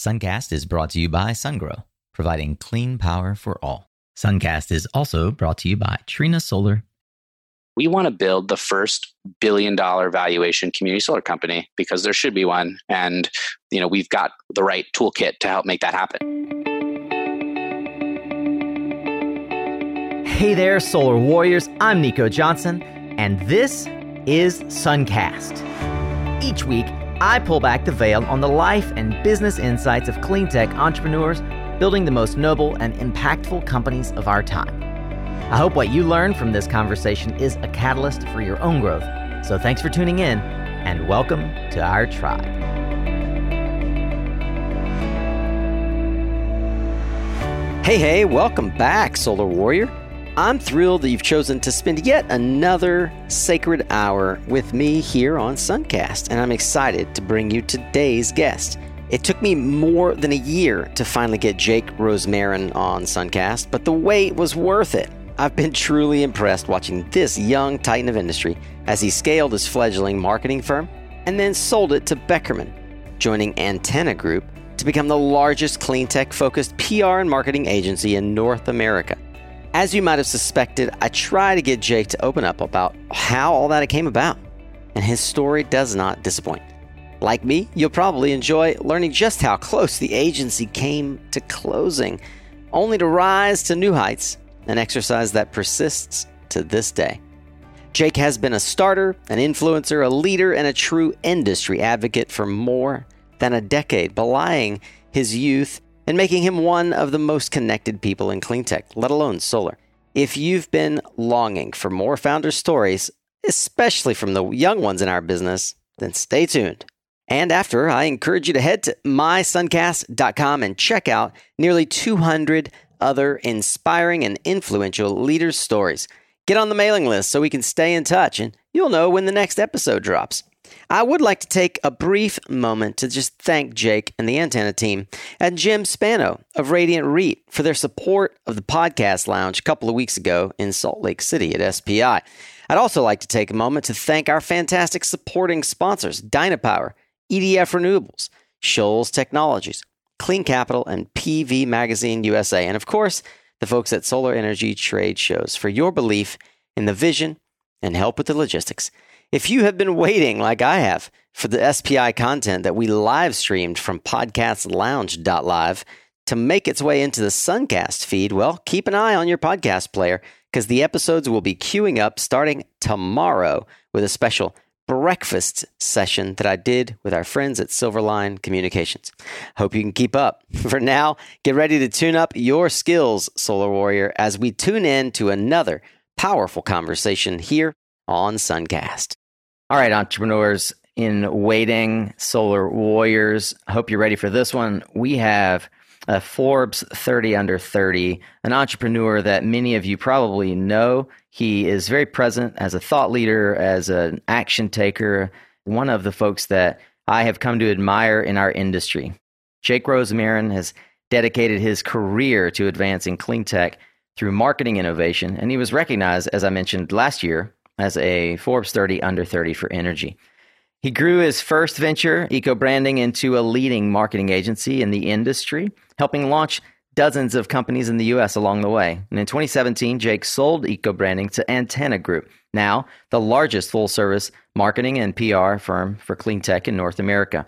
Suncast is brought to you by SunGrow, providing clean power for all. Suncast is also brought to you by Trina Solar. We want to build the first billion dollar valuation community solar company because there should be one. And, you know, we've got the right toolkit to help make that happen. Hey there, Solar Warriors. I'm Nico Johnson, and this is Suncast. Each week, I pull back the veil on the life and business insights of clean tech entrepreneurs building the most noble and impactful companies of our time. I hope what you learn from this conversation is a catalyst for your own growth. So thanks for tuning in and welcome to our tribe. Hey, hey, welcome back, Solar Warrior. I'm thrilled that you've chosen to spend yet another sacred hour with me here on Suncast, and I'm excited to bring you today's guest. It took me more than a year to finally get Jake Rosmarin on Suncast, but the wait was worth it. I've been truly impressed watching this young titan of industry as he scaled his fledgling marketing firm and then sold it to Beckerman, joining Antenna Group to become the largest clean tech focused PR and marketing agency in North America. As you might have suspected, I try to get Jake to open up about how all that came about, and his story does not disappoint. Like me, you'll probably enjoy learning just how close the agency came to closing, only to rise to new heights, an exercise that persists to this day. Jake has been a starter, an influencer, a leader, and a true industry advocate for more than a decade, belying his youth and making him one of the most connected people in clean tech, let alone solar. If you've been longing for more founder stories, especially from the young ones in our business, then stay tuned. And after, I encourage you to head to mysuncast.com and check out nearly 200 other inspiring and influential leaders' stories. Get on the mailing list so we can stay in touch and you'll know when the next episode drops. I would like to take a brief moment to just thank Jake and the antenna team and Jim Spano of Radiant REIT for their support of the podcast lounge a couple of weeks ago in Salt Lake City at SPI. I'd also like to take a moment to thank our fantastic supporting sponsors, Dynapower, EDF Renewables, Shoals Technologies, Clean Capital, and PV Magazine USA, and of course, the folks at Solar Energy Trade Shows for your belief in the vision and help with the logistics. If you have been waiting, like I have, for the SPI content that we live streamed from podcastlounge.live to make its way into the Suncast feed, well, keep an eye on your podcast player because the episodes will be queuing up starting tomorrow with a special breakfast session that I did with our friends at Silverline Communications. Hope you can keep up. For now, get ready to tune up your skills, Solar Warrior, as we tune in to another powerful conversation here on Suncast. All right, entrepreneurs in waiting, solar warriors. Hope you're ready for this one. We have a Forbes 30 under 30, an entrepreneur that many of you probably know. He is very present as a thought leader, as an action taker, one of the folks that I have come to admire in our industry. Jake Rosmarin has dedicated his career to advancing clean tech through marketing innovation, and he was recognized, as I mentioned last year, as a Forbes 30 under 30 for energy. He grew his first venture, Eco Branding, into a leading marketing agency in the industry, helping launch dozens of companies in the US along the way. And in 2017, Jake sold Eco Branding to Antenna Group, now the largest full service marketing and PR firm for clean tech in North America,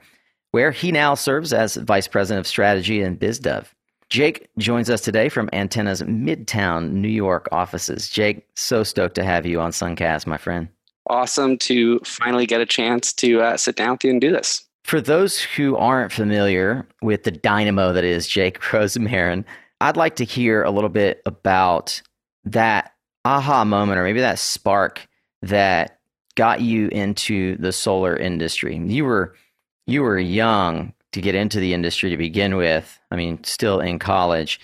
where he now serves as vice president of strategy and BizDev. Jake joins us today from Antenna's Midtown New York offices. Jake, so stoked to have you on Suncast, my friend. Awesome to finally get a chance to uh, sit down with you and do this. For those who aren't familiar with the dynamo that is Jake Rosmarin, I'd like to hear a little bit about that aha moment or maybe that spark that got you into the solar industry. You were you were young to get into the industry to begin with. I mean, still in college.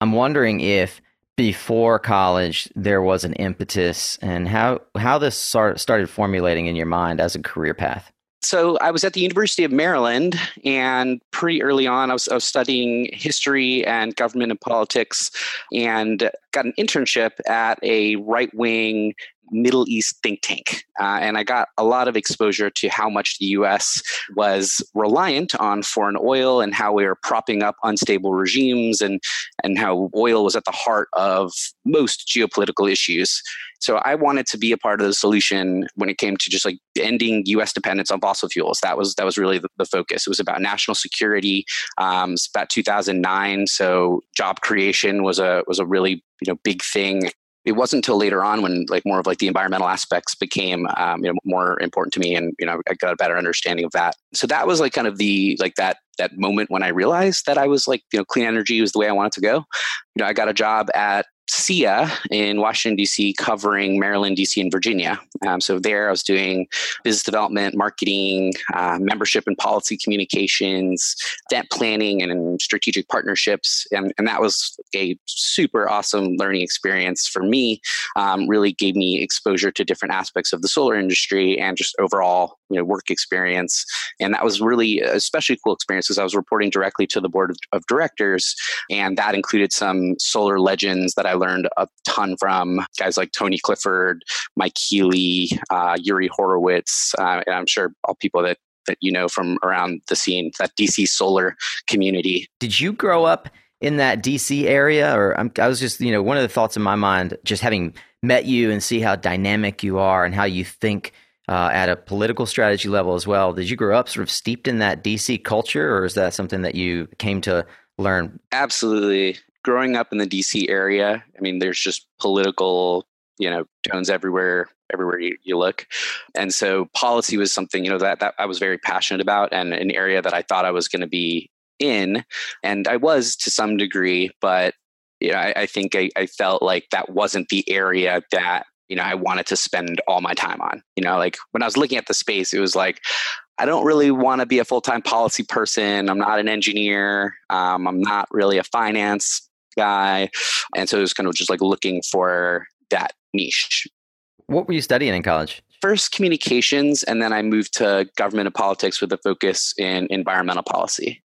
I'm wondering if before college there was an impetus and how how this started formulating in your mind as a career path. So I was at the University of Maryland, and pretty early on, I was, I was studying history and government and politics, and got an internship at a right wing Middle East think tank. Uh, and I got a lot of exposure to how much the US was reliant on foreign oil and how we were propping up unstable regimes and, and how oil was at the heart of most geopolitical issues. So I wanted to be a part of the solution when it came to just like ending U.S. dependence on fossil fuels. That was that was really the, the focus. It was about national security. Um, it's about 2009, so job creation was a was a really you know big thing it wasn't until later on when like more of like the environmental aspects became um, you know more important to me and you know i got a better understanding of that. So that was like kind of the like that that moment when i realized that i was like you know clean energy was the way i wanted to go. You know i got a job at SEIA in Washington, D.C., covering Maryland, D.C., and Virginia. Um, so there I was doing business development, marketing, uh, membership and policy communications, event planning, and strategic partnerships. And, and, that was a super awesome learning experience for me. Um, really gave me exposure to different aspects of the solar industry and just overall you know, work experience. And that was really especially cool experience because I was reporting directly to the board of, of directors. And that included some solar legends that I learned a ton from guys like Tony Clifford, Mike Healy, uh, Yuri Horwitz, uh, and I'm sure all people that that you know from around the scene, that DC solar community. Did you grow up in that DC area, or I'm, i was just you know one of the thoughts in my mind, just having met you and see how dynamic you are and how you think. Uh, at a political strategy level as well. Did you grow up sort of steeped in that DC culture, or is that something that you came to learn? Absolutely growing up in the DC area, I mean, there's just political, you know, tones everywhere, everywhere you, you look. And so policy was something, you know, that, that I was very passionate about and an area that I thought I was going to be in. And I was to some degree, but you know, I, I think I, I felt like that wasn't the area that you know i wanted to spend all my time on you know like when i was looking at the space it was like I don't really want to be a full time policy person. I'm not an engineer. Um, I'm not really a finance guy. And so it was kind of just like looking for that niche. What were you studying in college? First communications, and then I moved to government and politics with a focus in environmental policy.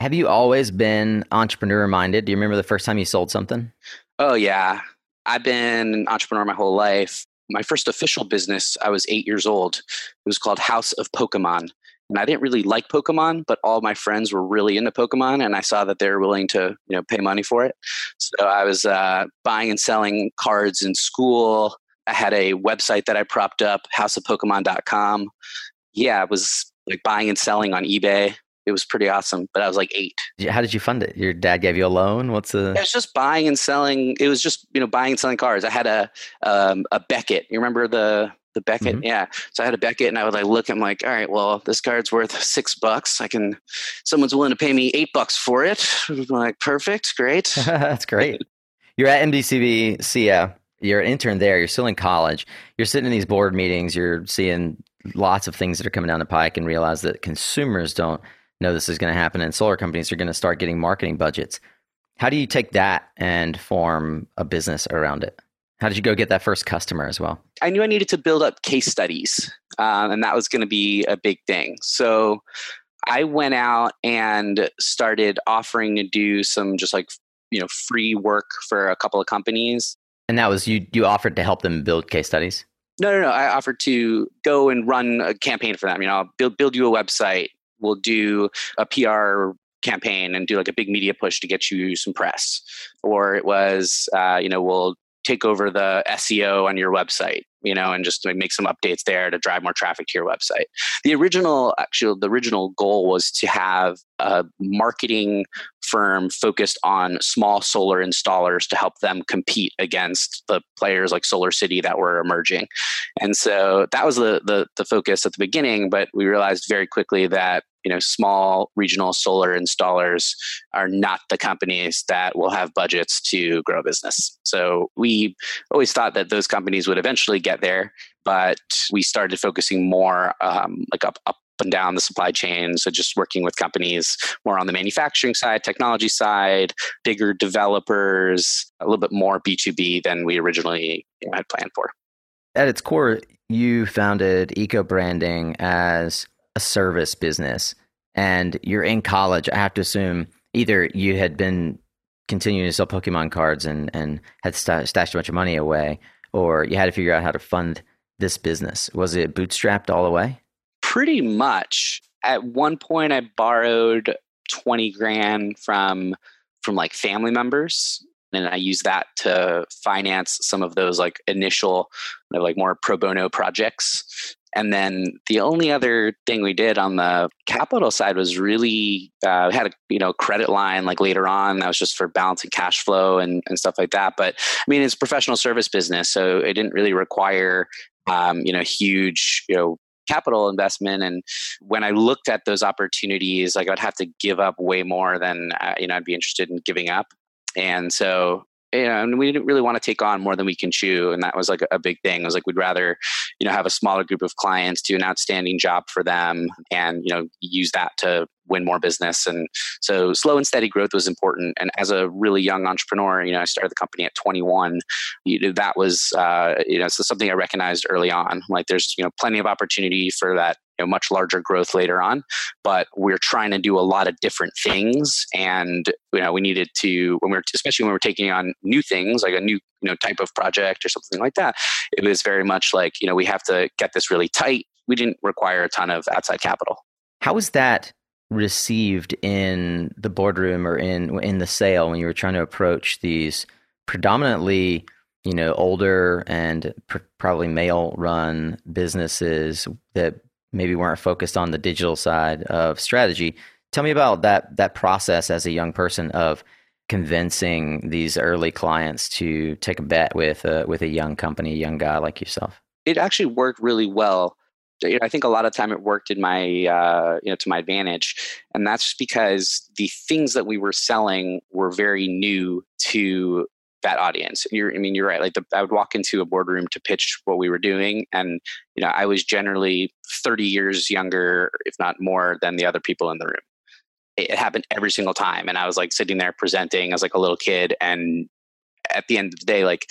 Have you always been entrepreneur minded? Do you remember the first time you sold something? Oh, yeah. I've been an entrepreneur my whole life. My first official business, I was eight years old. It was called House of Pokemon. And I didn't really like Pokemon, but all my friends were really into Pokemon, and I saw that they were willing to, you know, pay money for it. So I was uh, buying and selling cards in school. I had a website that I propped up, houseofpokemon.com. Yeah, I was like buying and selling on eBay. It was pretty awesome, but I was like eight. How did you fund it? Your dad gave you a loan. What's the? It was just buying and selling. It was just you know buying and selling cards. I had a um, a Beckett. You remember the the Beckett. Mm-hmm. Yeah. So I had a Beckett and I would like look, I'm like, all right, well, this card's worth six bucks. I can, someone's willing to pay me eight bucks for it. I'm like, perfect. Great. That's great. You're at MDCV SEIA. You're an intern there. You're still in college. You're sitting in these board meetings. You're seeing lots of things that are coming down the pike and realize that consumers don't know this is going to happen and solar companies are going to start getting marketing budgets. How do you take that and form a business around it? How did you go get that first customer as well? I knew I needed to build up case studies, um, and that was going to be a big thing. So I went out and started offering to do some just like you know free work for a couple of companies. And that was you. You offered to help them build case studies. No, no, no. I offered to go and run a campaign for them. You know, I'll build build you a website. We'll do a PR campaign and do like a big media push to get you some press. Or it was, uh, you know, we'll take over the SEO on your website, you know, and just make some updates there to drive more traffic to your website. The original, actually, the original goal was to have a marketing firm focused on small solar installers to help them compete against the players like Solar City that were emerging. And so that was the, the, the focus at the beginning, but we realized very quickly that you know small regional solar installers are not the companies that will have budgets to grow a business so we always thought that those companies would eventually get there but we started focusing more um, like up, up and down the supply chain. So just working with companies more on the manufacturing side, technology side, bigger developers, a little bit more B2B than we originally had planned for. At its core, you founded Eco Branding as a service business and you're in college, I have to assume either you had been continuing to sell Pokemon cards and, and had st- stashed a bunch of money away, or you had to figure out how to fund this business? Was it bootstrapped all the way? Pretty much. At one point, I borrowed 20 grand from from like family members and I used that to finance some of those like initial like more pro bono projects and then the only other thing we did on the capital side was really uh, had a you know credit line like later on that was just for balancing cash flow and, and stuff like that. But I mean, it's professional service business, so it didn't really require um, you know huge you know capital investment and when i looked at those opportunities like i'd have to give up way more than uh, you know i'd be interested in giving up and so you know, and we didn't really want to take on more than we can chew. And that was like a big thing. It was like we'd rather, you know, have a smaller group of clients, do an outstanding job for them, and you know, use that to win more business. And so slow and steady growth was important. And as a really young entrepreneur, you know, I started the company at 21. You know, that was, uh, you know, so something I recognized early on. Like there's, you know, plenty of opportunity for that you know, much larger growth later on. But we're trying to do a lot of different things, and you know, we needed to when we are especially when we we're taking on new things like a new you know type of project or something like that. It was very much like you know we have to get this really tight. We didn't require a ton of outside capital. How was that received in the boardroom or in in the sale when you were trying to approach these predominantly you know older and pr- probably male run businesses that maybe weren't focused on the digital side of strategy. Tell me about that that process as a young person of convincing these early clients to take a bet with a, with a young company a young guy like yourself. It actually worked really well I think a lot of time it worked in my uh, you know to my advantage, and that's because the things that we were selling were very new to that audience. You're, I mean, you're right. Like the, I would walk into a boardroom to pitch what we were doing, and you know, I was generally 30 years younger, if not more, than the other people in the room. It, it happened every single time, and I was like sitting there presenting as like a little kid, and at the end of the day, like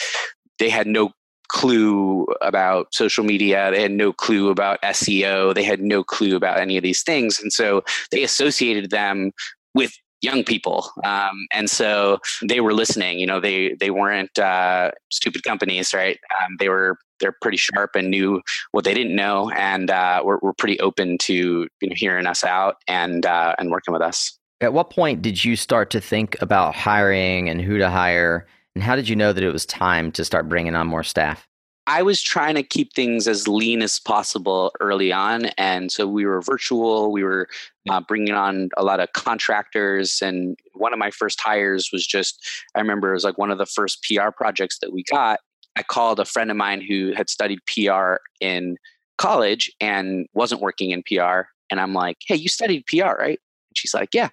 they had no clue about social media. They had no clue about SEO. They had no clue about any of these things. And so they associated them with young people. Um, and so they were listening, you know, they, they weren't uh, stupid companies, right? Um, they were, they're pretty sharp and knew what they didn't know. And uh, we're, we're pretty open to you know, hearing us out and, uh, and working with us. At what point did you start to think about hiring and who to hire and how did you know that it was time to start bringing on more staff? I was trying to keep things as lean as possible early on. And so we were virtual, we were uh, bringing on a lot of contractors. And one of my first hires was just, I remember it was like one of the first PR projects that we got. I called a friend of mine who had studied PR in college and wasn't working in PR. And I'm like, hey, you studied PR, right? And she's like, yeah.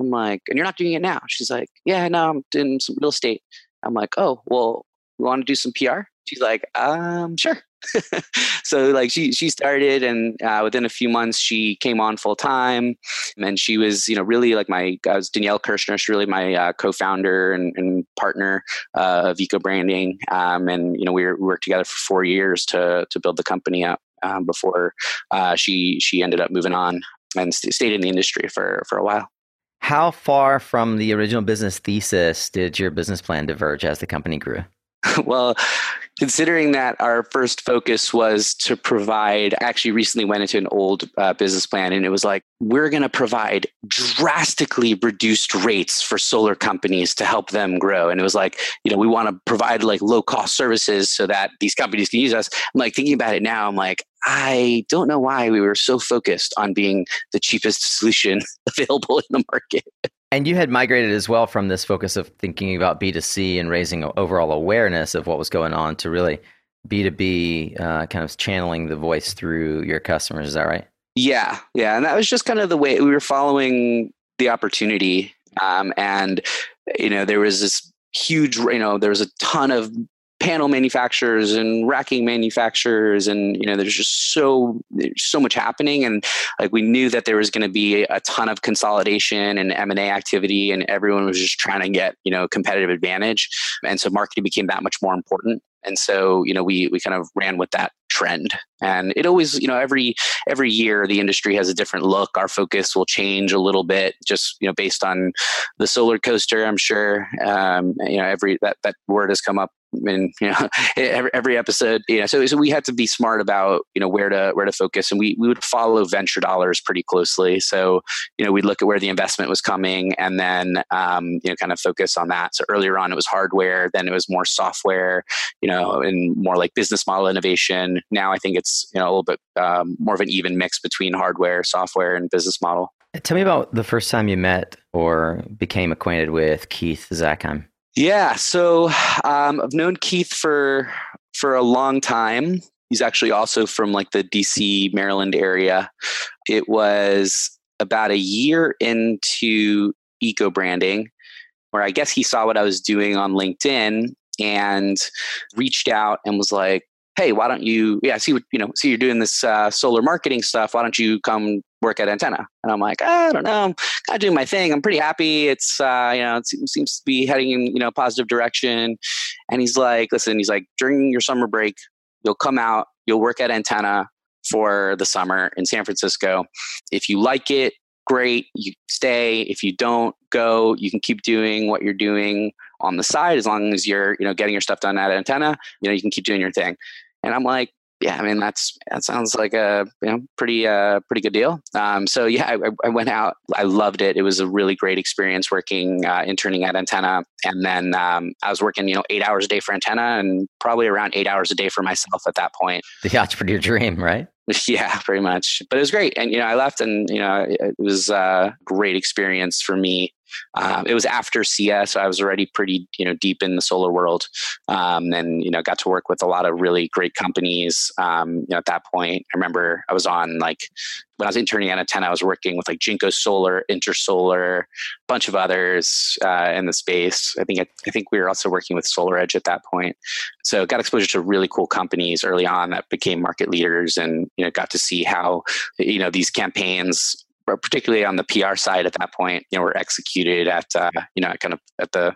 I'm like, and you're not doing it now? She's like, yeah, no, I'm doing some real estate. I'm like, oh, well, you want to do some PR? She's like, um, sure. so like she she started and uh, within a few months she came on full time and she was you know really like my I was Danielle Kirshner she's really my uh, co-founder and, and partner uh, of Eco Branding um, and you know we, were, we, worked together for four years to to build the company up um, before uh, she she ended up moving on and st- stayed in the industry for for a while. How far from the original business thesis did your business plan diverge as the company grew? well, considering that our first focus was to provide, actually recently went into an old uh, business plan and it was like, we're going to provide drastically reduced rates for solar companies to help them grow. And it was like, you know, we want to provide like low cost services so that these companies can use us. I'm like thinking about it now, I'm like, I don't know why we were so focused on being the cheapest solution available in the market. And you had migrated as well from this focus of thinking about B2C and raising overall awareness of what was going on to really B2B, uh, kind of channeling the voice through your customers. Is that right? Yeah. Yeah. And that was just kind of the way we were following the opportunity. Um, and, you know, there was this huge, you know, there was a ton of panel manufacturers and racking manufacturers and you know there's just so so much happening and like we knew that there was going to be a ton of consolidation and m&a activity and everyone was just trying to get you know competitive advantage and so marketing became that much more important and so you know we we kind of ran with that trend. And it always you know every every year the industry has a different look. Our focus will change a little bit just you know based on the solar coaster i'm sure. Um, you know every that that word has come up and you know every, every episode you know so, so we had to be smart about you know where to where to focus and we we would follow venture dollars pretty closely. So you know we'd look at where the investment was coming and then um, you know kind of focus on that. So earlier on it was hardware then it was more software you know and more like business model innovation. Now i think it's you know a little bit um, more of an even mix between hardware software and business model. Tell me about the first time you met or became acquainted with keith zakheim yeah, so um, I've known Keith for for a long time. He's actually also from like the DC, Maryland area. It was about a year into eco branding, where I guess he saw what I was doing on LinkedIn and reached out and was like, hey, why don't you, yeah, see what, you know, see you're doing this uh, solar marketing stuff. Why don't you come work at Antenna? And I'm like, I don't know. I'm kind of doing my thing. I'm pretty happy. It's, uh, you know, it seems to be heading in, you know, positive direction. And he's like, listen, he's like, during your summer break, you'll come out, you'll work at Antenna for the summer in San Francisco. If you like it, great, you stay. If you don't go, you can keep doing what you're doing on the side as long as you're, you know, getting your stuff done at Antenna, you know, you can keep doing your thing. And I'm like, yeah, I mean that's that sounds like a you know pretty uh pretty good deal. Um, so yeah, I, I, went out. I loved it. It was a really great experience working uh, interning at Antenna, and then um, I was working you know eight hours a day for Antenna, and probably around eight hours a day for myself at that point. The entrepreneur dream, right? Yeah, pretty much. But it was great, and you know I left, and you know it was a great experience for me um, it was after CS, so I was already pretty you know deep in the solar world, um, and you know got to work with a lot of really great companies. Um, you know, at that point, I remember I was on like when I was interning at Antenna, I was working with like Jinko Solar, Intersolar, a bunch of others uh, in the space. I think I, I, think we were also working with Solar Edge at that point. So got exposure to really cool companies early on that became market leaders, and you know got to see how you know these campaigns particularly on the PR side at that point, you know, were executed at uh, you know kind of at the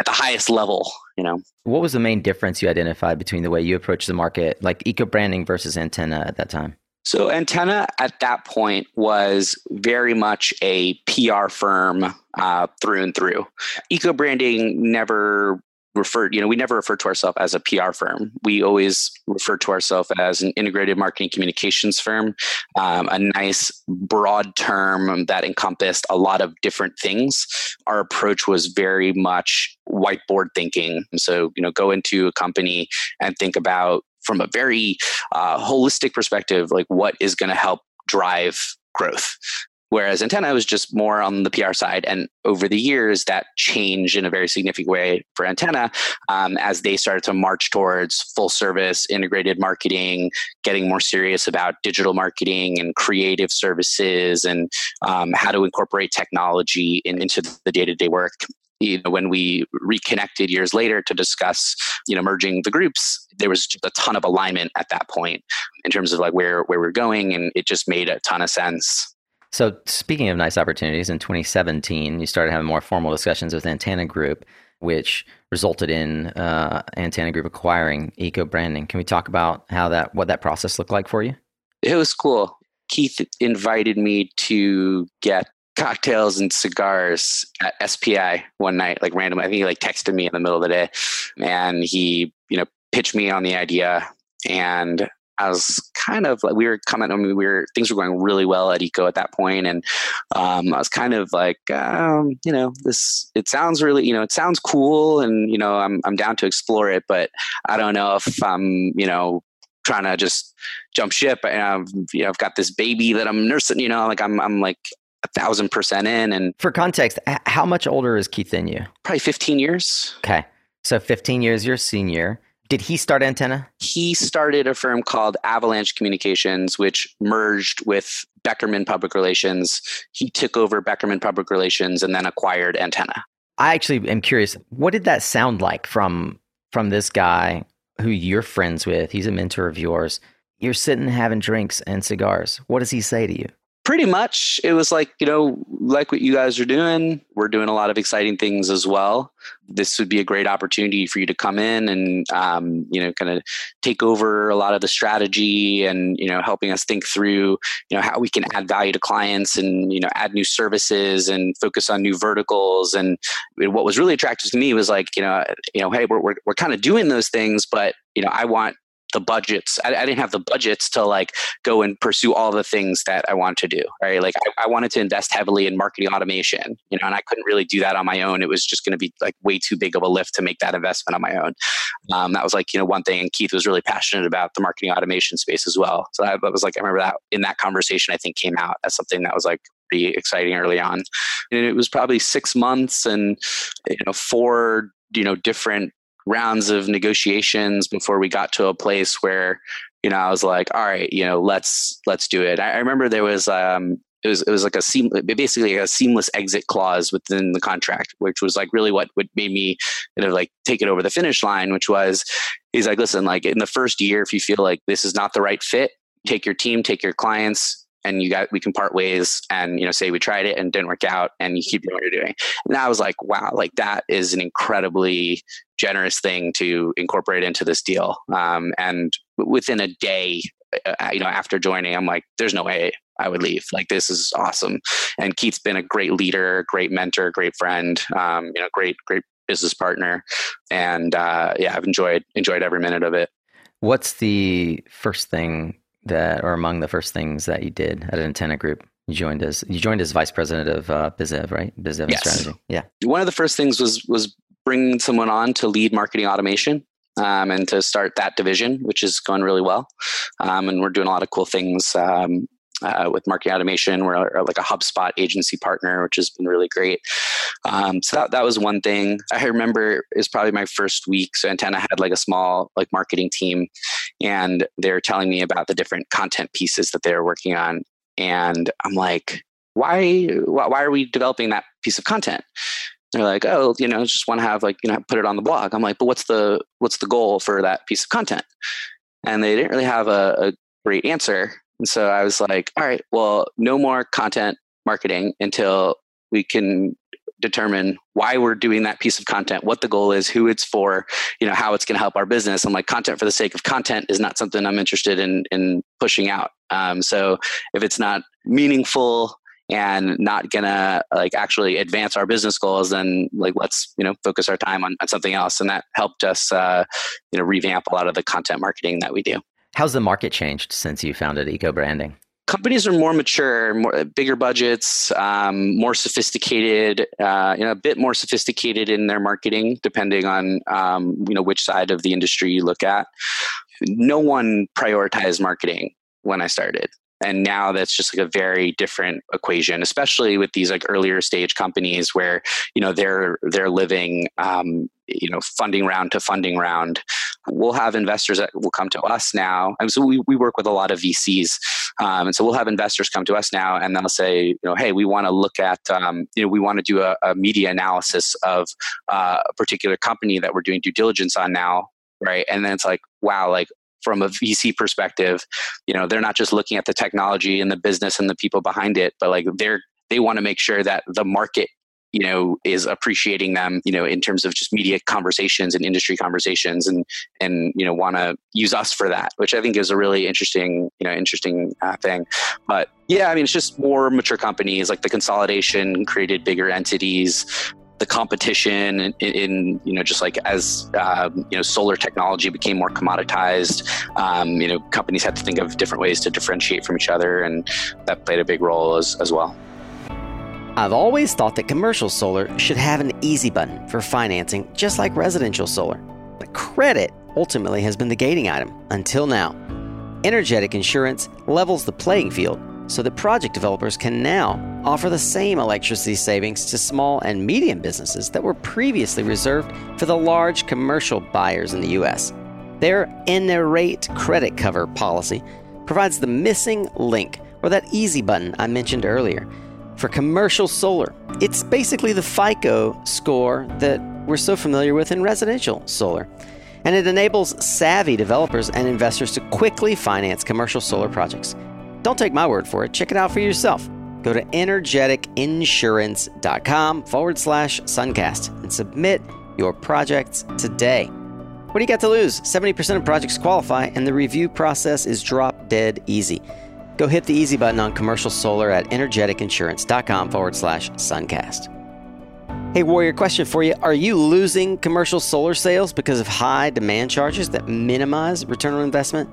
at the highest level. You know, what was the main difference you identified between the way you approached the market, like eco branding versus antenna at that time? So antenna at that point was very much a PR firm uh, through and through. Eco branding never referred, you know, we never refer to ourselves as a PR firm. We always refer to ourselves as an integrated marketing communications firm, um, a nice broad term that encompassed a lot of different things. Our approach was very much whiteboard thinking. So, you know, go into a company and think about from a very uh, holistic perspective, like what is going to help drive growth. Whereas antenna was just more on the PR side. And over the years, that changed in a very significant way for antenna um, as they started to march towards full service integrated marketing, getting more serious about digital marketing and creative services and um, how to incorporate technology in, into the day to day work you know, when we reconnected years later to discuss, you know, merging the groups, there was just a ton of alignment at that point in terms of like where where we're going, and it just made a ton of sense. So, speaking of nice opportunities, in 2017, you started having more formal discussions with Antenna Group, which resulted in uh, Antenna Group acquiring Eco Branding. Can we talk about how that, what that process looked like for you? It was cool. Keith invited me to get cocktails and cigars at SPI one night, like randomly. I think he like texted me in the middle of the day, and he, you know, pitched me on the idea. And I was kind of like we were coming. I mean, we were things were going really well at Eco at that point, and um, I was kind of like, um, you know, this it sounds really, you know, it sounds cool, and you know, I'm I'm down to explore it, but I don't know if I'm, you know, trying to just jump ship. And I've, you know, I've got this baby that I'm nursing. You know, like I'm I'm like a thousand percent in. And for context, how much older is Keith than you? Probably 15 years. Okay. So 15 years, you're senior. Did he start Antenna? He started a firm called Avalanche Communications, which merged with Beckerman Public Relations. He took over Beckerman Public Relations and then acquired Antenna. I actually am curious. What did that sound like from from this guy who you're friends with? He's a mentor of yours. You're sitting having drinks and cigars. What does he say to you? Pretty much it was like you know like what you guys are doing we're doing a lot of exciting things as well. This would be a great opportunity for you to come in and um, you know kind of take over a lot of the strategy and you know helping us think through you know how we can add value to clients and you know add new services and focus on new verticals. And what was really attractive to me was like you know you know hey we're, we're, we're kind of doing those things but you know i want the budgets. I, I, didn't have the budgets to like go and pursue all the things that I wanted to do. Right. Like I, I, wanted to invest heavily in marketing automation, you know, and I couldn't really do that on my own. It was just going to be like way too big of a lift to make that investment on my own. Um, that was like, you know, one thing. And Keith was really passionate about the marketing automation space as well. So that, was like, I remember that in that conversation, I think came out as something that was like pretty exciting early on. And it was probably six months and, you know, four, you know, different rounds of negotiations before we got to a place where you know I was like, all right, you know, let's let's do it. I, remember there was um, it was it was like a seam, basically a seamless exit clause within the contract, which was like really what what made me you know like take it over the finish line. Which was he's like, listen, like in the first year, if you feel like this is not the right fit, take your team, take your clients, and you got we can part ways and you know say we tried it and didn't work out and you keep doing what you're doing and i was like wow like that is an incredibly generous thing to incorporate into this deal. Um, and within a day uh, uh, you know after joining i'm like there's no way i would leave. Like this is awesome. And keith's been a great leader great mentor great friend um, you know great great business partner. And uh, yeah i've enjoyed enjoyed every minute of it. What's the first thing that or among the first things that you did at an antenna group? You joined as you joined as vice president of uh, BizDev, right? BizDev yes. strategy. Yeah. One of the first things was was bringing someone on to lead marketing automation. Um, and to start that division, which is going really well. Um, and we're doing a lot of cool things um, uh, with marketing automation. We're, like a HubSpot agency partner, which has been really great. Um, so that, that was one thing. I remember it was probably my first week. So Antenna had like a small like marketing team, and they're telling me about the different content pieces that they're working on. And I'm like, why, why are we developing that piece of content? They're like, oh, you know, just want to have like, you know, put it on the blog. I'm like, but what's the what's the goal for that piece of content? And they didn't really have a, a great answer. And so I was like, all right, well, no more content marketing until we can determine why we're doing that piece of content, what the goal is, who it's for, you know, how it's going to help our business. I'm like, content for the sake of content is not something I'm interested in in pushing out. Um, so if it's not meaningful and not gonna like actually advance our business goals, then like let's you know focus our time on, on something else. And that helped us uh, you know revamp a lot of the content marketing that we do. How's the market changed since you founded Eco Branding? Companies are more mature, more bigger budgets, um, more sophisticated, uh, you know, a bit more sophisticated in their marketing, depending on um, you know which side of the industry you look at. No one prioritized marketing when I started and now that's just like a very different equation especially with these like earlier stage companies where you know they're they're living um, you know funding round to funding round. We'll have investors that will come to us now. And so we, we work with a lot of vcs um, and so we'll have investors come to us now and they'll say you know hey we want to look at um, you know we want to do a, a, media analysis of uh, a particular company that we're doing due diligence on now right? And then it's like wow like from a VC perspective, you know, they're not just looking at the technology and the business and the people behind it, but like they're they want to make sure that the market you know is appreciating them you know in terms of just media conversations and industry conversations and and you know want to use us for that which i think is a really interesting you know interesting uh, thing. But yeah i mean it's just more mature companies like the consolidation created bigger entities the competition in, in, you know just like as um, you know solar technology became more commoditized um, you know companies had to think of different ways to differentiate from each other and that played a big role as, as well I've always thought that commercial solar should have an easy button for financing just like residential solar. But credit ultimately has been the gating item until now. Energetic Insurance levels the playing field so that project developers can now offer the same electricity savings to small and medium businesses that were previously reserved for the large commercial buyers in the U.S. Their Enerate credit cover policy provides the missing link, or that easy button I mentioned earlier, for commercial solar. It's basically the FICO score that we're so familiar with in residential solar. And it enables savvy developers and investors to quickly finance commercial solar projects. Don't take my word for it. Check it out for yourself. Go to energeticinsurance.com forward slash suncast and submit your projects today. What do you got to lose? 70% of projects qualify, and the review process is drop dead easy. Go hit the easy button on commercial solar at energeticinsurance.com forward slash suncast. Hey, Warrior, question for you. Are you losing commercial solar sales because of high demand charges that minimize return on investment?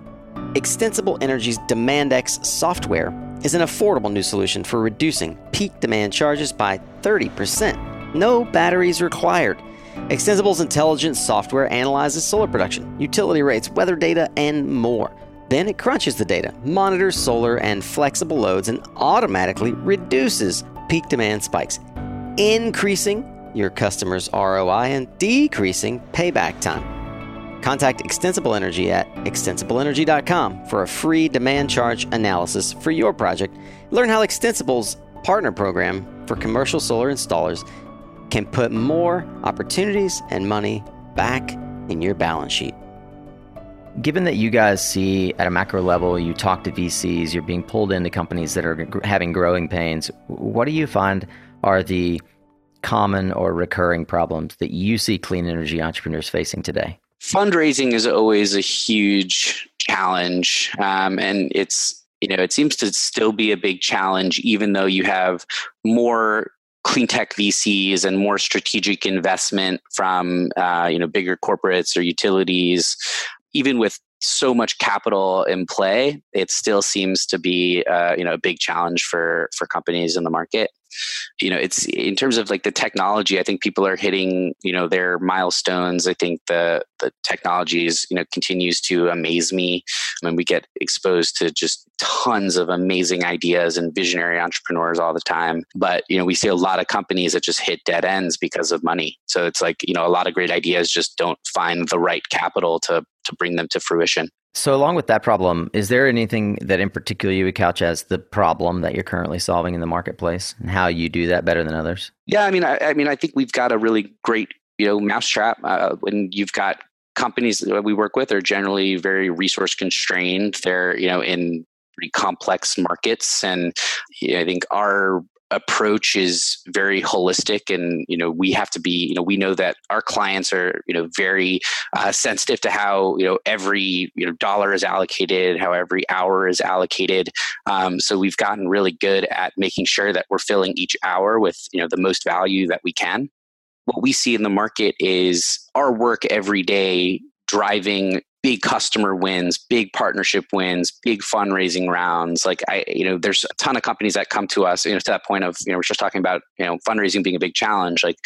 Extensible Energy's DemandX software is an affordable new solution for reducing peak demand charges by 30%. No batteries required. Extensible's intelligent software analyzes solar production, utility rates, weather data, and more. Then it crunches the data, monitors solar and flexible loads, and automatically reduces peak demand spikes, increasing your customers' ROI and decreasing payback time. Contact Extensible Energy at extensibleenergy.com for a free demand charge analysis for your project. Learn how Extensible's partner program for commercial solar installers can put more opportunities and money back in your balance sheet. Given that you guys see at a macro level, you talk to VCs, you're being pulled into companies that are having growing pains, what do you find are the common or recurring problems that you see clean energy entrepreneurs facing today? fundraising is always a huge challenge, um, and it's you know it seems to still be a big challenge, even though you have more clean tech VCs and more strategic investment from uh, you know bigger corporates or utilities. Even with so much capital in play, it still seems to be uh, you know a big challenge for for companies in the market you know it's in terms of like the technology i think people are hitting you know their milestones. I think the the technology is you know continues to amaze me. I mean we get exposed to just tons of amazing ideas and visionary entrepreneurs all the time. But you know we see a lot of companies that just hit dead ends because of money. So it's like you know a lot of great ideas just don't find the right capital to to bring them to fruition so, along with that problem, is there anything that in particular you would couch as the problem that you're currently solving in the marketplace, and how you do that better than others? Yeah, I mean, I, I mean, I think we've got a really great, you know, mousetrap. Uh, when you've got companies that we work with are generally very resource constrained. They're, you know, in pretty complex markets, and you know, I think our approach is very holistic and you know we have to be you know we know that our clients are you know very uh, sensitive to how you know every you know dollar is allocated how every hour is allocated. Um, so we've gotten really good at making sure that we're filling each hour with you know the most value that we can. What we see in the market is our work every day driving big customer wins, big partnership wins, big fundraising rounds. Like I, you know, there's a ton of companies that come to us, you know, to that point of, you know, we're just talking about, you know, fundraising being a big challenge. Like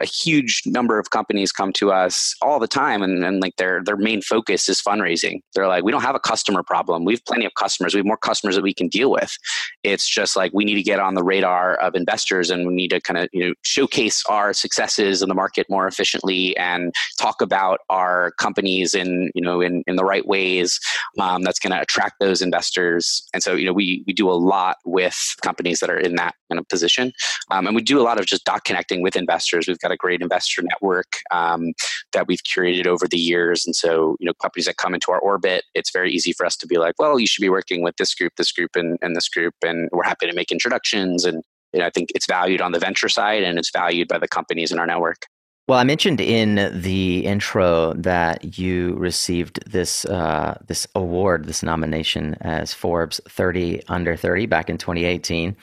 a huge number of companies come to us all the time and, and like their their main focus is fundraising. They're like, we don't have a customer problem. We have plenty of customers. We have more customers that we can deal with. It's just like we need to get on the radar of investors and we need to kind of, you know, showcase our successes in the market more efficiently and talk about our companies in, you know, in, in the right ways um, that's going to attract those investors. And so, you know, we, we do a lot with companies that are in that kind of position. Um, and we do a lot of just dot connecting with investors. We've got a great investor network um, that we've curated over the years. And so, you know, companies that come into our orbit, it's very easy for us to be like, well, you should be working with this group, this group, and, and this group. And we're happy to make introductions and you know, I think it's valued on the venture side and it's valued by the companies in our network. Well, I mentioned in the intro that you received this uh, this award, this nomination as Forbes 30 Under 30 back in 2018.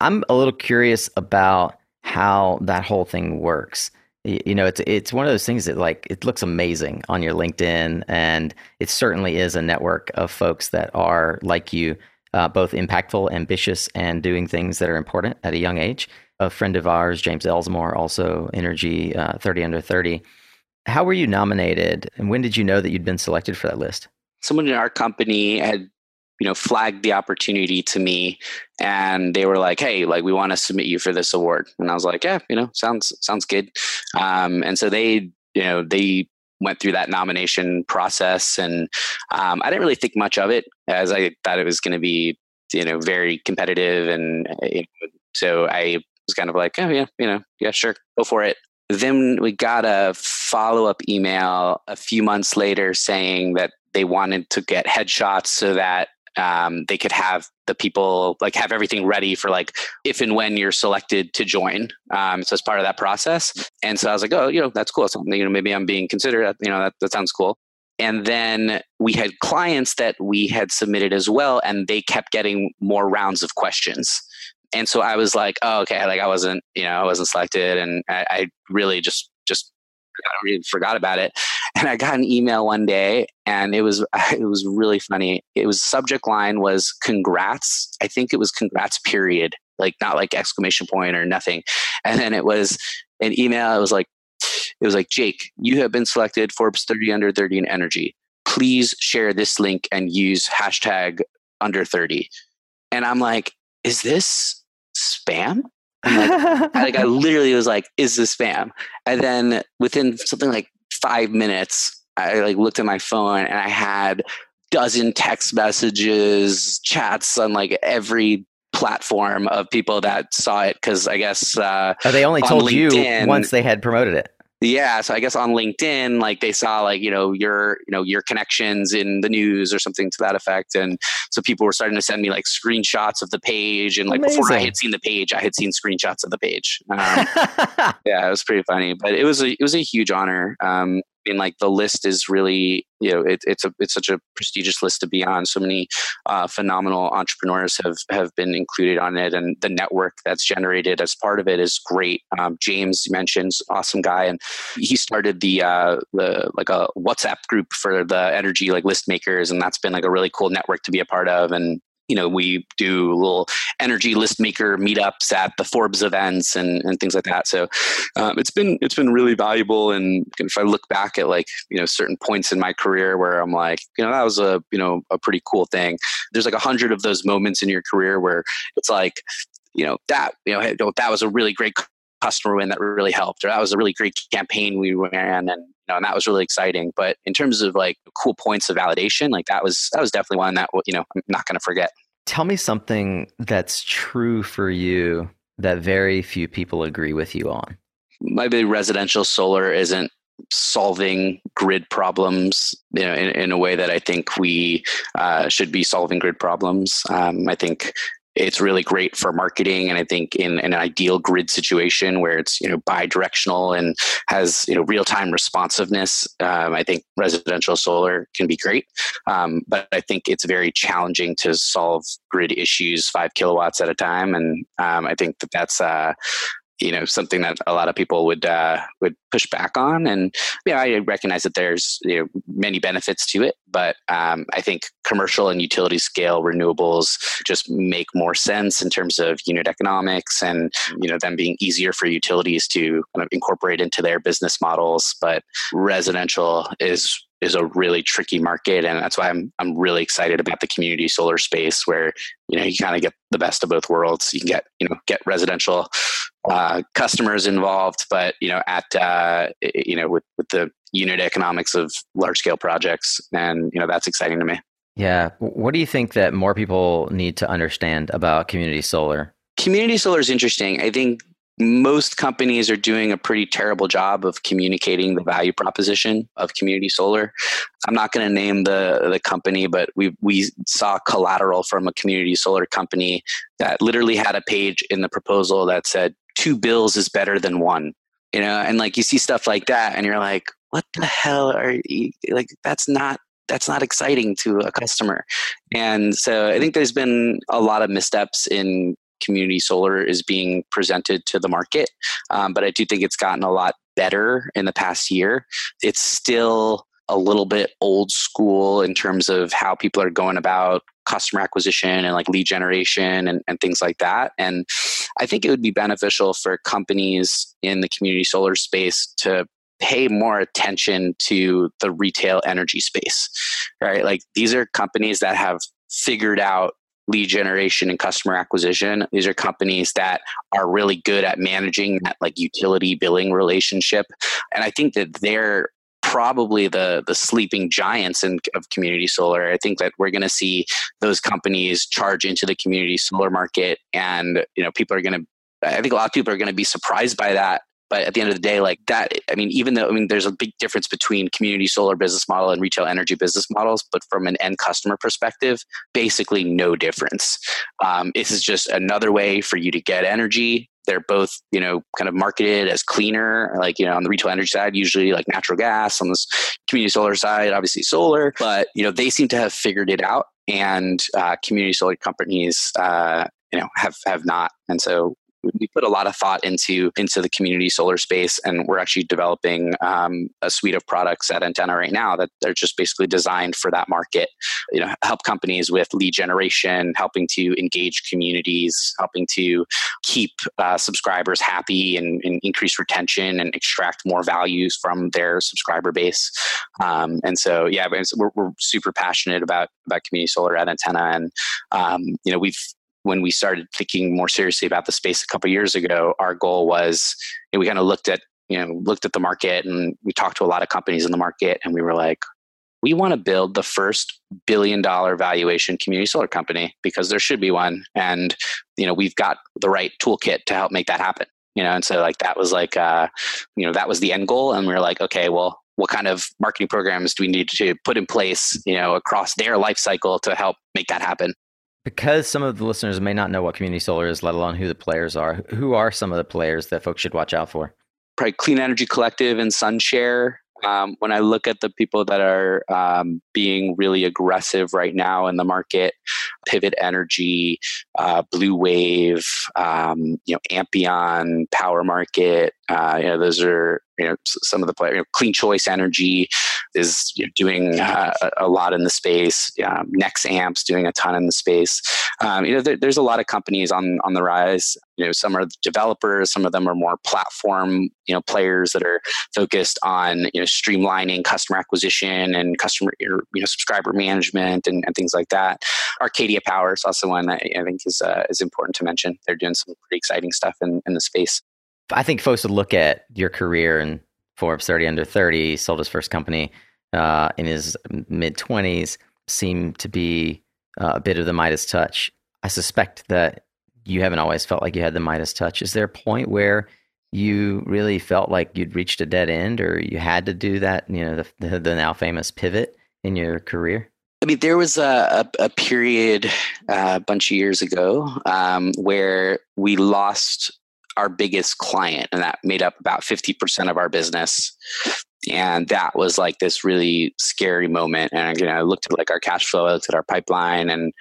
I'm a little curious about how that whole thing works. You know, it's it's one of those things that like it looks amazing on your LinkedIn, and it certainly is a network of folks that are like you, uh, both impactful, ambitious, and doing things that are important at a young age a friend of ours, James Ellsmoor, also Energy uh, 30 Under 30. How were you nominated, and when did you know that you'd been selected for that list? Someone in our company had you know flagged the opportunity to me and they were like hey like we want to submit you for this award and i was like yeah you know sounds sounds good um, and so they you know they went through that nomination process and um, i didn't really think much of it as i thought it was going to be you know very competitive and so i was kind of like, oh yeah, you know, yeah, sure, go for it. Then we got a follow up email a few months later saying that they wanted to get headshots so that um, they could have the people like have everything ready for like if and when you're selected to join. Um, so it's part of that process, and so I was like, oh, you know, that's cool. So, you know, maybe I'm being considered. You know, that that sounds cool. And then we had clients that we had submitted as well, and they kept getting more rounds of questions. And so I was like, oh, okay, like I wasn't, you know, I wasn't selected, and I, I really just just I really forgot about it. And I got an email one day, and it was it was really funny. It was subject line was "Congrats." I think it was "Congrats." Period. Like not like exclamation point or nothing. And then it was an email. It was like it was like Jake, you have been selected Forbes 30 under 30 in energy. Please share this link and use hashtag under 30. And I'm like, is this spam? Like, like I literally was like, "Is this spam?" And then within something like five minutes, I like looked at my phone and I had dozen text messages, chats on like every platform of people that saw it because I guess uh, oh, they only told LinkedIn, you once they had promoted it. Yeah, so I guess on LinkedIn, like they saw like you know your you know your connections in the news or something to that effect, and so people were starting to send me like screenshots of the page, and like Amazing. before I had seen the page, I had seen screenshots of the page. Um, yeah, it was pretty funny, but it was a it was a huge honor. Um, mean, like the list is really, you know, it, it's a it's such a prestigious list to be on. So many uh, phenomenal entrepreneurs have have been included on it, and the network that's generated as part of it is great. Um, James mentions awesome guy, and he started the uh, the like a WhatsApp group for the energy like list makers, and that's been like a really cool network to be a part of. And you know, we do little energy list maker meetups at the Forbes events and, and things like that. So um, it's been it's been really valuable. And if I look back at like you know certain points in my career where I'm like, you know, that was a you know a pretty cool thing. There's like a hundred of those moments in your career where it's like, you know, that you know that was a really great customer win that really helped, or that was a really great campaign we ran, and you know, and that was really exciting. But in terms of like cool points of validation, like that was that was definitely one that you know I'm not going to forget. Tell me something that's true for you that very few people agree with you on. Maybe residential solar isn't solving grid problems you know in, in a way that i think we uh, should be solving grid problems um, i think it's really great for marketing and i think in, an ideal grid situation where it's you know bi-directional and has you know real-time responsiveness um, i think residential solar can be great. Um, but i think it's very challenging to solve grid issues five kilowatts at a time. And um, i think that that's uh, you know something that a lot of people would uh, would push back on. And yeah i recognize that there's you know many benefits to it but um, i think commercial and utility scale renewables just make more sense in terms of unit economics and you know them being easier for utilities to kind of incorporate into their business models. But residential is is a really tricky market and that's why I'm I'm really excited about the community solar space where you know you kind of get the best of both worlds. You can get you know get residential uh, customers involved but you know at uh, you know with, with the unit economics of large scale projects and you know that's exciting to me. Yeah. What do you think that more people need to understand about community solar? Community solar is interesting. I think most companies are doing a pretty terrible job of communicating the value proposition of community solar. I'm not going to name the the company, but we we saw collateral from a community solar company that literally had a page in the proposal that said two bills is better than one. You know, and like you see stuff like that, and you're like, what the hell are you like? That's not that's not exciting to a customer. And so I think there's been a lot of missteps in community solar is being presented to the market. Um, but I do think it's gotten a lot better in the past year. It's still a little bit old school in terms of how people are going about customer acquisition and like lead generation and, and things like that. And I think it would be beneficial for companies in the community solar space to pay more attention to the retail energy space, right? Like these are companies that have figured out lead generation and customer acquisition. These are companies that are really good at managing that like utility billing relationship. And I think that they're probably the the sleeping giants in, of community solar. I think that we're going to see those companies charge into the community solar market, and you know people are going to. I think a lot of people are going to be surprised by that but at the end of the day like that i mean even though i mean there's a big difference between community solar business model and retail energy business models but from an end customer perspective basically no difference um, this is just another way for you to get energy they're both you know kind of marketed as cleaner like you know on the retail energy side usually like natural gas on this community solar side obviously solar. But you know they seem to have figured it out and uh, community solar companies uh, you know have have not. And so we put a lot of thought into into the community solar space and we're actually developing um, a suite of products at antenna right now that they're just basically designed for that market. You know help companies with lead generation helping to engage communities helping to keep uh, subscribers happy and, and, increase retention and extract more values from their subscriber base. Um, and so yeah we're, we're super passionate about about community solar at antenna and um, you know we've when we started thinking more seriously about the space a couple years ago, our goal was you know, we kind of looked at you know looked at the market and we talked to a lot of companies in the market and we were like we want to build the first billion dollar valuation community solar company because there should be one and you know we've got the right toolkit to help make that happen. You know and so like that was like uh you know that was the end goal and we were like okay well what kind of marketing programs do we need to put in place you know across their life cycle to help make that happen because some of the listeners may not know what community solar is, let alone who the players are, who are some of the players that folks should watch out for? Probably Clean Energy Collective and SunShare. Um, when I look at the people that are um, being really aggressive right now in the market, Pivot Energy, uh, BlueWave, um, you know, Ampion, PowerMarket, uh, you know, those are you know some of the players. You know, CleanChoice Energy is you know, doing uh, a lot in the space. Um, Nexamp's doing a ton in the space. Um, you know, there, there's a lot of companies on on the rise. You know, some are developers, some of them are more platform you know players that are focused on you know streamlining customer acquisition and customer you know subscriber management and, and things like that. Arcadia Power is also one that I think is uh, is important to mention. They're doing some pretty exciting stuff in, in the space. I think folks would look at your career and Forbes 30 under 30, sold his first company uh, in his mid 20s, seemed to be uh, a bit of the Midas touch. I suspect that you haven't always felt like you had the Midas touch. Is there a point where you really felt like you'd reached a dead end or you had to do that, you know, the, the, the now famous pivot in your career? I mean, there was a, a, a period uh, a bunch of years ago um, where we lost our biggest client, and that made up about 50% of our business. And that was like this really scary moment. And you know, I looked at like our cash flow, I looked at our pipeline, and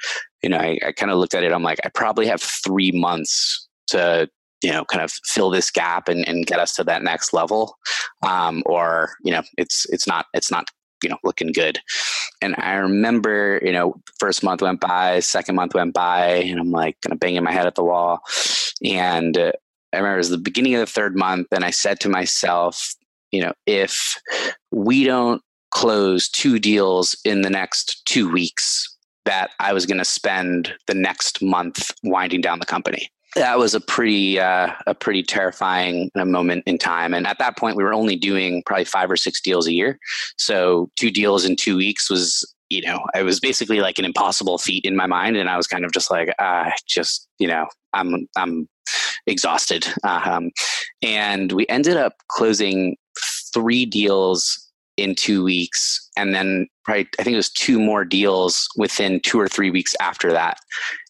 you know, I, I kind of looked at it. I'm like, I probably have three months to you know kind of fill this gap and, and get us to that next level um, or you know it's it's not it's not you know looking good and i remember you know first month went by second month went by and i'm like kind of banging my head at the wall and uh, I remember it was the beginning of the third month, and I said to myself, you know, if we don't close two deals in the next two weeks, that I was going to spend the next month winding down the company. That was a pretty uh, a pretty terrifying uh, moment in time, and at that point, we were only doing probably five or six deals a year. So two deals in two weeks was you know, it was basically like an impossible feat in my mind, and I was kind of just like, uh, just you know, I'm I'm exhausted. Um, and we ended up closing three deals in two weeks, and then probably I think it was two more deals within two or three weeks after that.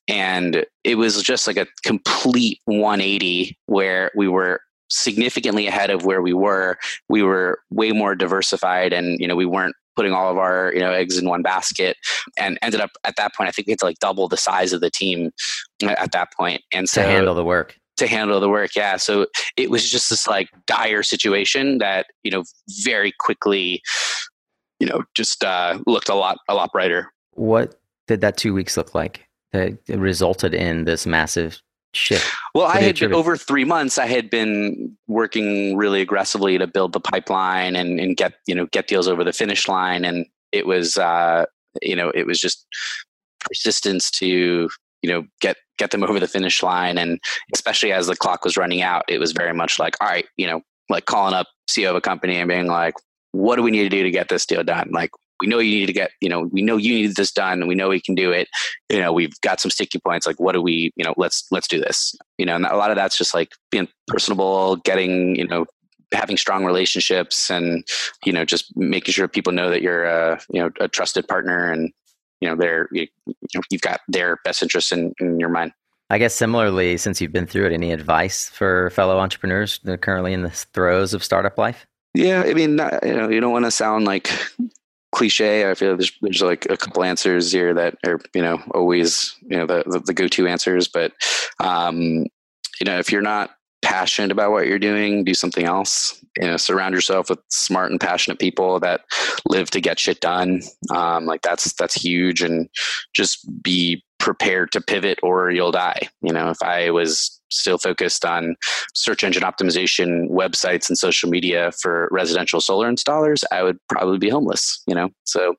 And it was just like a complete 180 where we were significantly ahead of where we were. We were way more diversified, and you know we weren't putting all of our you know eggs in one basket and ended up at that point i think we had to like double the size of the team at that point and so to handle the work to handle the work. Yeah. So it was just this like dire situation that, you know, very quickly, you know, just uh, looked a lot, a lot brighter. What did that two weeks look like that resulted in this massive Well, I had been, over three months. I had been working really aggressively to build the pipeline and, and get you know get deals over the finish line, and it was uh, you know it was just persistence to you know get get them over the finish line. And especially as the clock was running out it was very much like all right you know like calling up ceo of a company and being like what do we need to do to get this deal done like we know you need to get, you know, we know you need this done and we know we can do it. You know, we've got some sticky points. Like, what do we, you know, let's, let's do this, you know, and a lot of that's just like being personable, getting, you know, having strong relationships and, you know, just making sure people know that you're a, you know, a trusted partner and, you know, they're, you, you know, you've got their best interests in, in your mind. I guess similarly, since you've been through it, any advice for fellow entrepreneurs that are currently in the throes of startup life? Yeah, I mean, you know, you don't want to sound like cliche. I feel there's there's like a couple answers here that are you know always you know the the, the go to answers, but um, you know if you're not passionate about what you're doing, do something else. You know, surround yourself with smart and passionate people that live to get shit done. Um, like that's that's huge, and just be prepared to pivot or you'll die. You know, if I was still focused on search engine optimization, websites, and social media for residential solar installers, I would probably be homeless. You know, so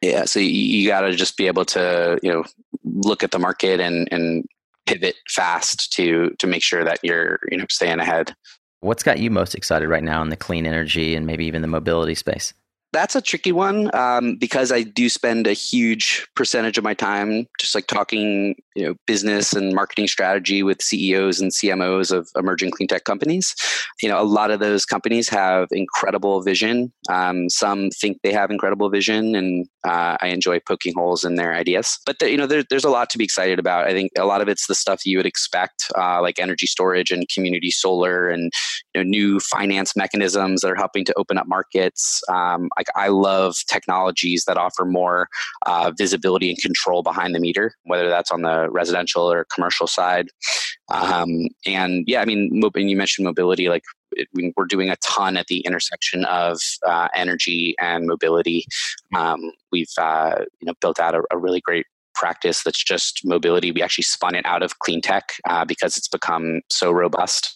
yeah, so you, got to just be able to you know look at the market and and pivot fast to to make sure that you're you know staying ahead. What's got you most excited right now in the clean energy and maybe even the mobility space? That's a tricky one um, because I do spend a huge percentage of my time just like talking, you know, business and marketing strategy with CEOs and CMOs of emerging clean tech companies. You know, a lot of those companies have incredible vision. Um, some think they have incredible vision, and uh, I enjoy poking holes in their ideas. But the, you know, there, there's a lot to be excited about. I think a lot of it's the stuff you would expect, uh, like energy storage and community solar, and you know, new finance mechanisms that are helping to open up markets. Um, like I love technologies that offer more uh, visibility and control behind the meter, whether that's on the residential or commercial side. Um, and yeah, I mean, and you mentioned mobility, like we're doing a ton at the intersection of uh, energy and mobility. Um, we've uh, you know built out a, a, really great practice that's just mobility. We actually spun it out of clean tech uh, because it's become so robust,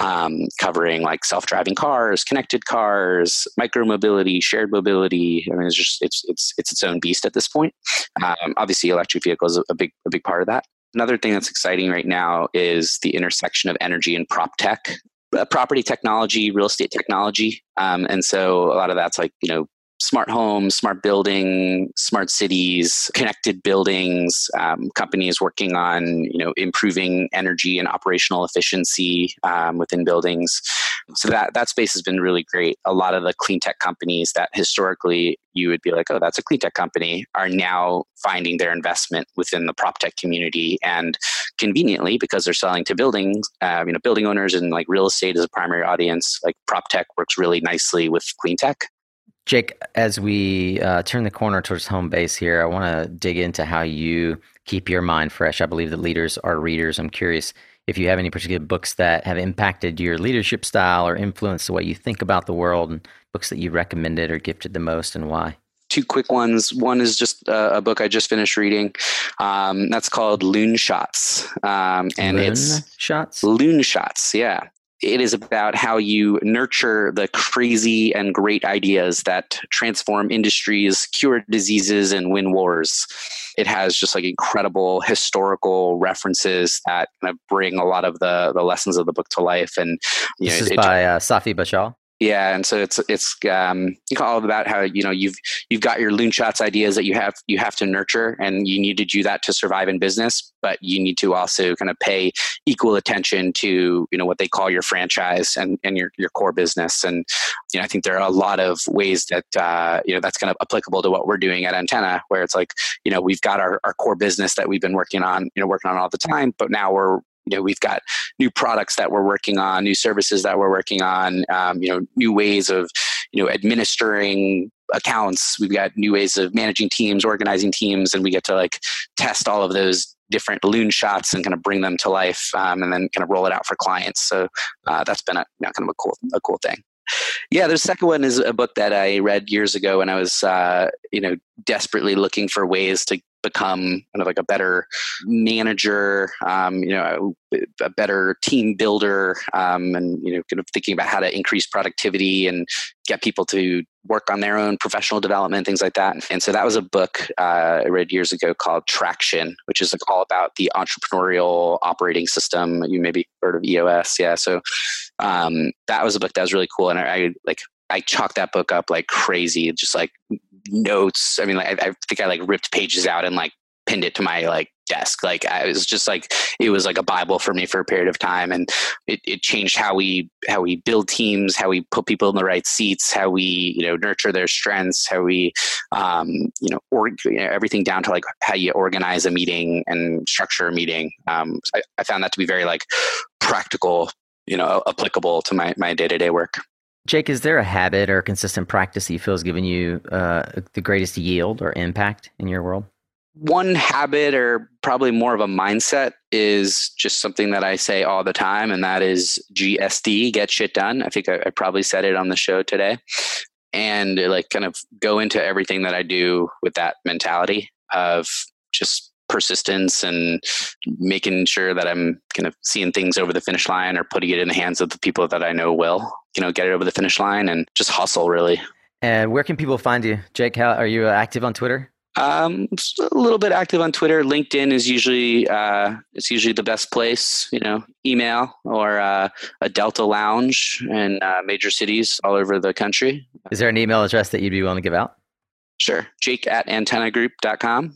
um, covering like self-driving cars, connected cars, micro mobility, shared mobility. I mean, it's just it's it's it's its own beast at this point. Um, obviously, electric vehicles a big a big part of that. Another thing that's exciting right now is the intersection of energy and prop tech uh, property technology, real estate technology. Um, and so a lot of that's like, you know, smart homes, smart building, smart cities, connected buildings, um, companies working on you know improving energy and operational efficiency um, within buildings. So that that space has been really great. A lot of the clean tech companies that historically you would be like, oh, that's a clean tech company, are now finding their investment within the prop tech community, and conveniently because they're selling to buildings, uh, you know, building owners and like real estate is a primary audience. Like prop tech works really nicely with clean tech. Jake, as we uh, turn the corner towards home base here, I want to dig into how you keep your mind fresh. I believe that leaders are readers. I'm curious if you have any particular books that have impacted your leadership style or influenced the way you think about the world, and books that you recommended or gifted the most, and why two quick ones. One is just a, a book I just finished reading. Um, that's called Loonshots, um, and Loon it's Shots. Loonshots, yeah it is about how you nurture the crazy and great ideas that transform industries, cure diseases, and win wars. It has just like incredible historical references that kind of bring a lot of the the lessons of the book to life. And you this know, is it, by uh, Safi Bahcall. Yeah, and so it's it's um, all about how you know you've you've got your loon shots ideas that you have you have to nurture, and you need to do that to survive in business. But you need to also kind of pay equal attention to you know what they call your franchise and, and your your core business. And you know I think there are a lot of ways that uh, you know that's kind of applicable to what we're doing at Antenna, where it's like you know we've got our, our core business that we've been working on you know working on all the time, but now we're you know we've got new products that we're working on new services that we're working on um, you know new ways of you know administering accounts. We've got new ways of managing teams organizing teams and we get to like test all of those different balloon shots and kind of bring them to life um, and then kind of roll it out for clients. So uh, that's been a you know, kind of a cool a cool thing yeah, the second one is a book that I read years ago when I was, uh, you know, desperately looking for ways to become kind of like a better manager, um, you know, a, a, better team builder, um, and you know, kind of thinking about how to increase productivity and get people to work on their own professional development, things like that. And so that was a book uh, I read years ago called Traction, which is like all about the entrepreneurial operating system. You maybe heard of EOS, yeah. So um, that was a book that was really cool, and I, I like I chalked that book up like crazy, just like notes. I mean, like, I, I think I like ripped pages out and like pinned it to my like desk. Like I was just like it was like a bible for me for a period of time, and it, it changed how we how we build teams, how we put people in the right seats, how we you know nurture their strengths, how we um, you know or you know, everything down to like how you organize a meeting and structure a meeting. Um, I, I found that to be very like practical, you know, applicable to my my day to day work. Jake, is there a habit or consistent practice that you feel has given you uh, the greatest yield or impact in your world? one habit or probably more of a mindset is just something that I say all the time, and that is GSD, get shit done. I think I, I, probably said it on the show today. And like kind of go into everything that I do with that mentality of just persistence and making sure that I'm kind of seeing things over the finish line or putting it in the hands of the people that I know will, you know, get it over the finish line and just hustle really. And where can people find you? Jake, how are you active on Twitter? Um, a little bit active on Twitter. LinkedIn is usually uh, it's usually the best place. You know, email or uh, a Delta Lounge in uh, major cities all over the country. Is there an email address that you'd be willing to give out? Sure, Jake at antennagroup.com.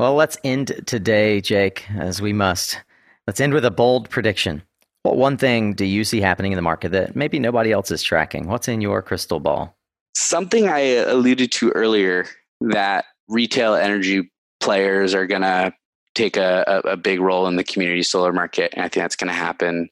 Well, let's end today, Jake, as we must. Let's end with a bold prediction. What one thing do you see happening in the market that maybe nobody else is tracking? What's in your crystal ball? Something I uh, alluded to earlier that retail energy players are going to take a, a, a, big role in the community solar market and i think that's going to happen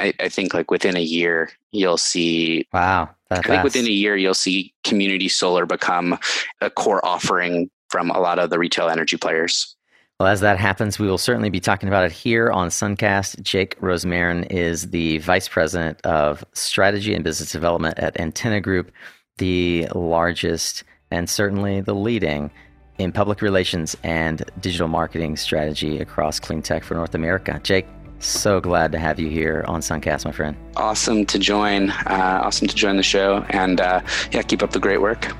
I, I, think like within a year you'll see wow i fast. think within a year you'll see community solar become a core offering from a lot of the retail energy players well, as that happens, we will certainly be talking about it here on Suncast. Jake Rosmarin is the Vice President of Strategy and Business Development at Antenna Group, the largest and certainly the leading in public relations and digital marketing strategy across clean tech for North America. Jake, so glad to have you here on Suncast, my friend. Awesome to join. Uh, awesome to join the show, and uh, yeah, keep up the great work.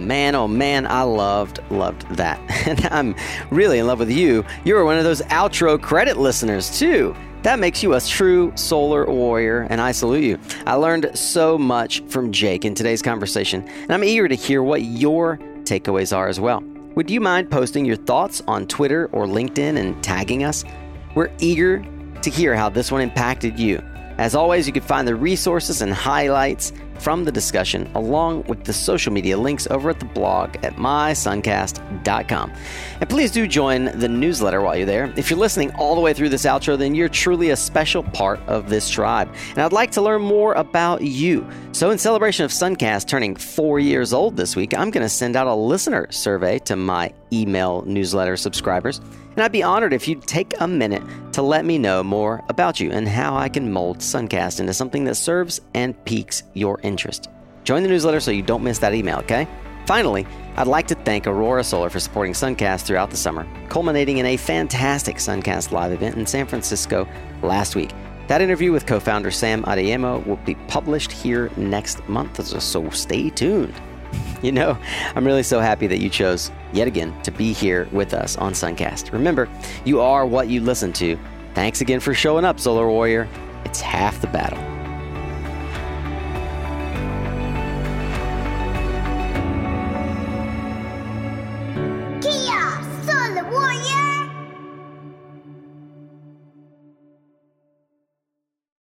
Man, oh man, I loved, loved that. And I'm really in love with you. You're one of those outro credit listeners, too. That makes you a true solar warrior, and I salute you. I learned so much from Jake in today's conversation, and I'm eager to hear what your takeaways are as well. Would you mind posting your thoughts on Twitter or LinkedIn and tagging us? We're eager to hear how this one impacted you. As always, you can find the resources and highlights from the discussion along with the social media links over at the blog at mysuncast.com. And please do join the newsletter while you're there. If you're listening all the way through this outro, then you're truly a special part of this tribe. And I'd like to learn more about you. So, in celebration of Suncast turning four years old this week, I'm going to send out a listener survey to my email newsletter subscribers. And I'd be honored if you'd take a minute to let me know more about you and how I can mold Suncast into something that serves and piques your interest. Join the newsletter so you don't miss that email, okay? Finally, I'd like to thank Aurora Solar for supporting Suncast throughout the summer, culminating in a fantastic Suncast live event in San Francisco last week. That interview with co founder Sam Adeyemo will be published here next month, so stay tuned. You know, I'm really so happy that you chose yet again to be here with us on Suncast. Remember, you are what you listen to. Thanks again for showing up, Solar Warrior. It's half the battle.